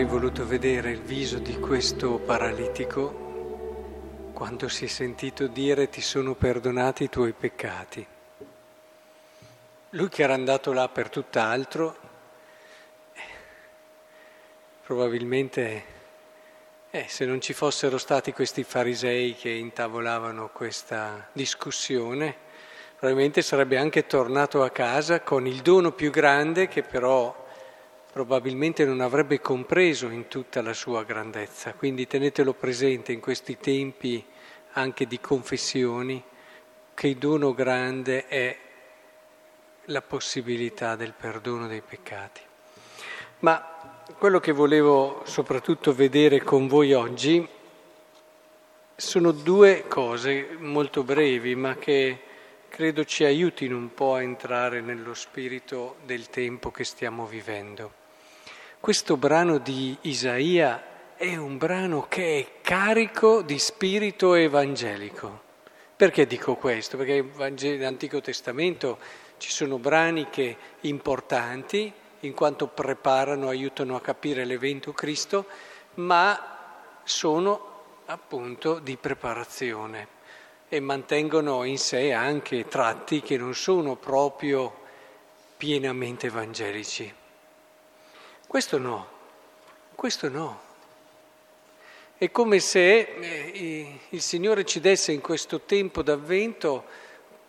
avrei voluto vedere il viso di questo paralitico quando si è sentito dire ti sono perdonati i tuoi peccati. Lui che era andato là per tutt'altro, probabilmente eh, se non ci fossero stati questi farisei che intavolavano questa discussione, probabilmente sarebbe anche tornato a casa con il dono più grande che però probabilmente non avrebbe compreso in tutta la sua grandezza. Quindi tenetelo presente in questi tempi anche di confessioni, che dono grande è la possibilità del perdono dei peccati. Ma quello che volevo soprattutto vedere con voi oggi sono due cose molto brevi, ma che credo ci aiutino un po' a entrare nello spirito del tempo che stiamo vivendo. Questo brano di Isaia è un brano che è carico di spirito evangelico. Perché dico questo? Perché nell'Antico Testamento ci sono brani che importanti, in quanto preparano, aiutano a capire l'evento Cristo, ma sono appunto di preparazione e mantengono in sé anche tratti che non sono proprio pienamente evangelici. Questo no, questo no. È come se eh, il Signore ci desse in questo tempo d'avvento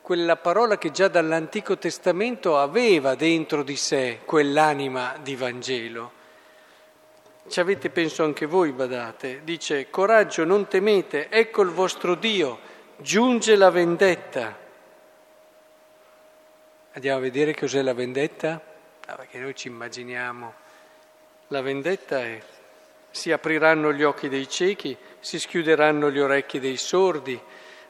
quella parola che già dall'Antico Testamento aveva dentro di sé quell'anima di Vangelo. Ci avete penso anche voi, badate, dice coraggio, non temete, ecco il vostro Dio, giunge la vendetta. Andiamo a vedere cos'è la vendetta? Ah, perché noi ci immaginiamo la vendetta è si apriranno gli occhi dei ciechi, si schiuderanno gli orecchi dei sordi,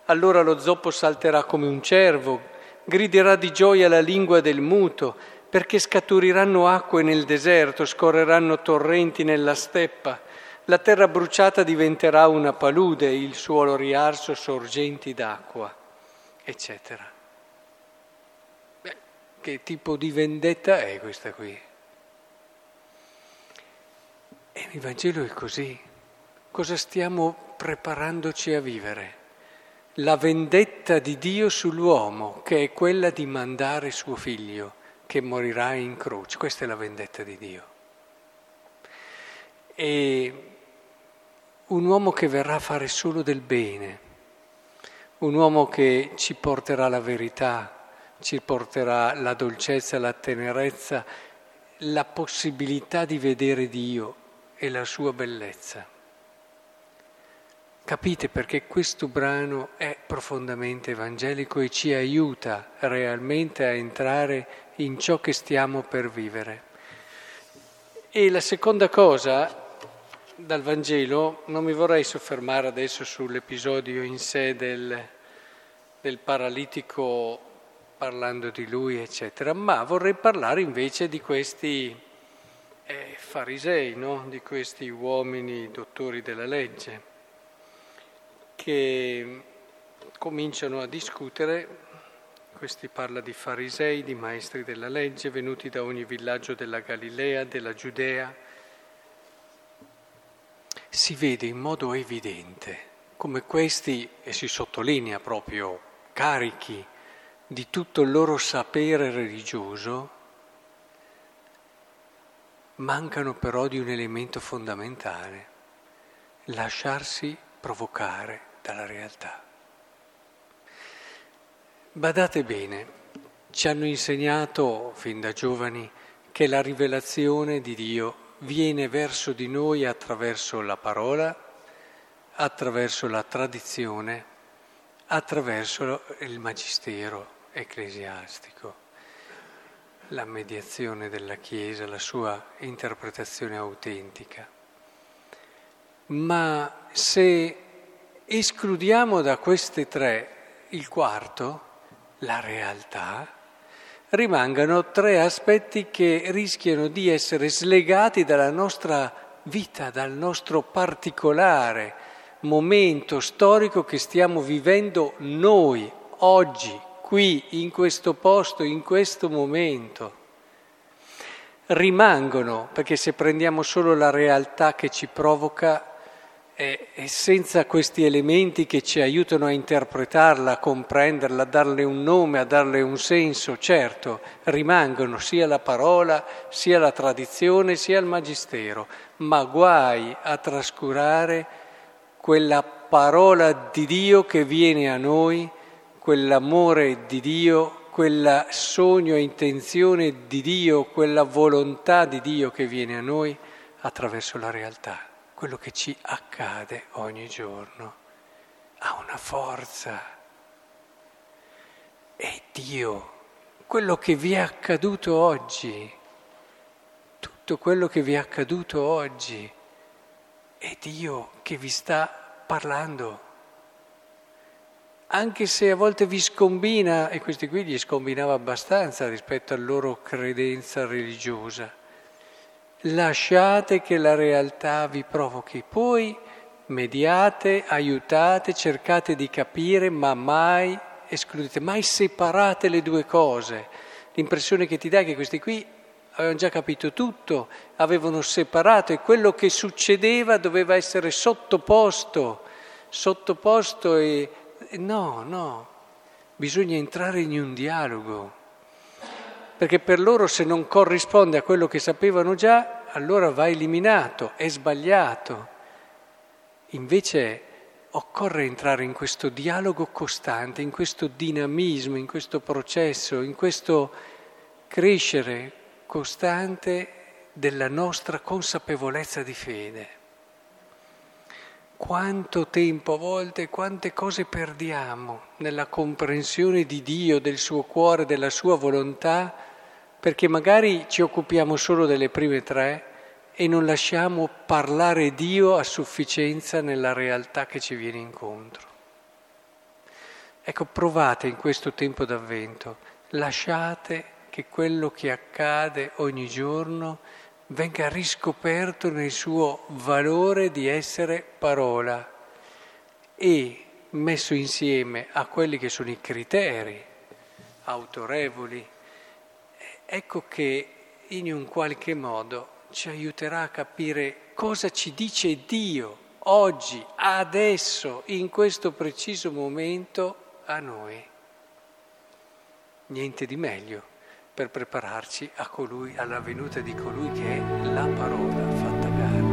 allora lo zoppo salterà come un cervo, griderà di gioia la lingua del muto, perché scaturiranno acque nel deserto, scorreranno torrenti nella steppa, la terra bruciata diventerà una palude, il suolo riarso sorgenti d'acqua, eccetera. Beh, che tipo di vendetta è questa qui? E il Vangelo è così. Cosa stiamo preparandoci a vivere? La vendetta di Dio sull'uomo, che è quella di mandare suo figlio, che morirà in croce. Questa è la vendetta di Dio. E un uomo che verrà a fare solo del bene, un uomo che ci porterà la verità, ci porterà la dolcezza, la tenerezza, la possibilità di vedere Dio e la sua bellezza. Capite perché questo brano è profondamente evangelico e ci aiuta realmente a entrare in ciò che stiamo per vivere. E la seconda cosa dal Vangelo, non mi vorrei soffermare adesso sull'episodio in sé del, del paralitico parlando di lui, eccetera, ma vorrei parlare invece di questi eh, farisei, no? di questi uomini dottori della legge, che cominciano a discutere, questi parla di farisei, di maestri della legge, venuti da ogni villaggio della Galilea, della Giudea. Si vede in modo evidente come questi, e si sottolinea proprio, carichi di tutto il loro sapere religioso, mancano però di un elemento fondamentale, lasciarsi provocare dalla realtà. Badate bene, ci hanno insegnato fin da giovani che la rivelazione di Dio viene verso di noi attraverso la parola, attraverso la tradizione, attraverso il magistero ecclesiastico la mediazione della Chiesa, la sua interpretazione autentica. Ma se escludiamo da queste tre il quarto, la realtà, rimangano tre aspetti che rischiano di essere slegati dalla nostra vita, dal nostro particolare momento storico che stiamo vivendo noi oggi, qui, in questo posto, in questo momento. rimangono, perché se prendiamo solo la realtà che ci provoca, e, senza questi elementi che ci aiutano a interpretarla, a comprenderla, a darle un nome, a darle un senso, certo, rimangono sia la parola, sia la tradizione, sia il magistero, ma guai a trascurare quella parola di Dio che viene a noi, quell'amore di Dio, quel sogno e intenzione di Dio, quella volontà di Dio che viene a noi attraverso la realtà quello che ci accade ogni giorno ha una forza. È Dio, quello che vi è accaduto oggi, tutto quello che vi è accaduto oggi, è Dio che vi sta parlando. Anche se a volte vi scombina, e questi qui gli scombinava abbastanza rispetto alla loro credenza religiosa lasciate che la realtà vi provochi, poi mediate, aiutate, cercate di capire, ma mai escludete, mai separate le due cose. L'impressione che ti dà è che questi qui avevano già capito tutto, avevano separato e quello che succedeva doveva essere sottoposto, sottoposto e no, no, bisogna entrare in un dialogo perché per loro se non corrisponde a quello che sapevano già, allora va eliminato, è sbagliato. Invece occorre entrare in questo dialogo costante, in questo dinamismo, in questo processo, in questo crescere costante della nostra consapevolezza di fede. Quanto tempo a volte, quante cose perdiamo nella comprensione di Dio, del suo cuore, della sua volontà, perché magari ci occupiamo solo delle prime tre e non lasciamo parlare Dio a sufficienza nella realtà che ci viene incontro. Ecco, provate in questo tempo d'avvento, lasciate che quello che accade ogni giorno venga riscoperto nel suo valore di essere parola e messo insieme a quelli che sono i criteri autorevoli ecco che in un qualche modo ci aiuterà a capire cosa ci dice Dio oggi, adesso, in questo preciso momento a noi. Niente di meglio per prepararci colui, alla venuta di colui che è la parola fatta carne.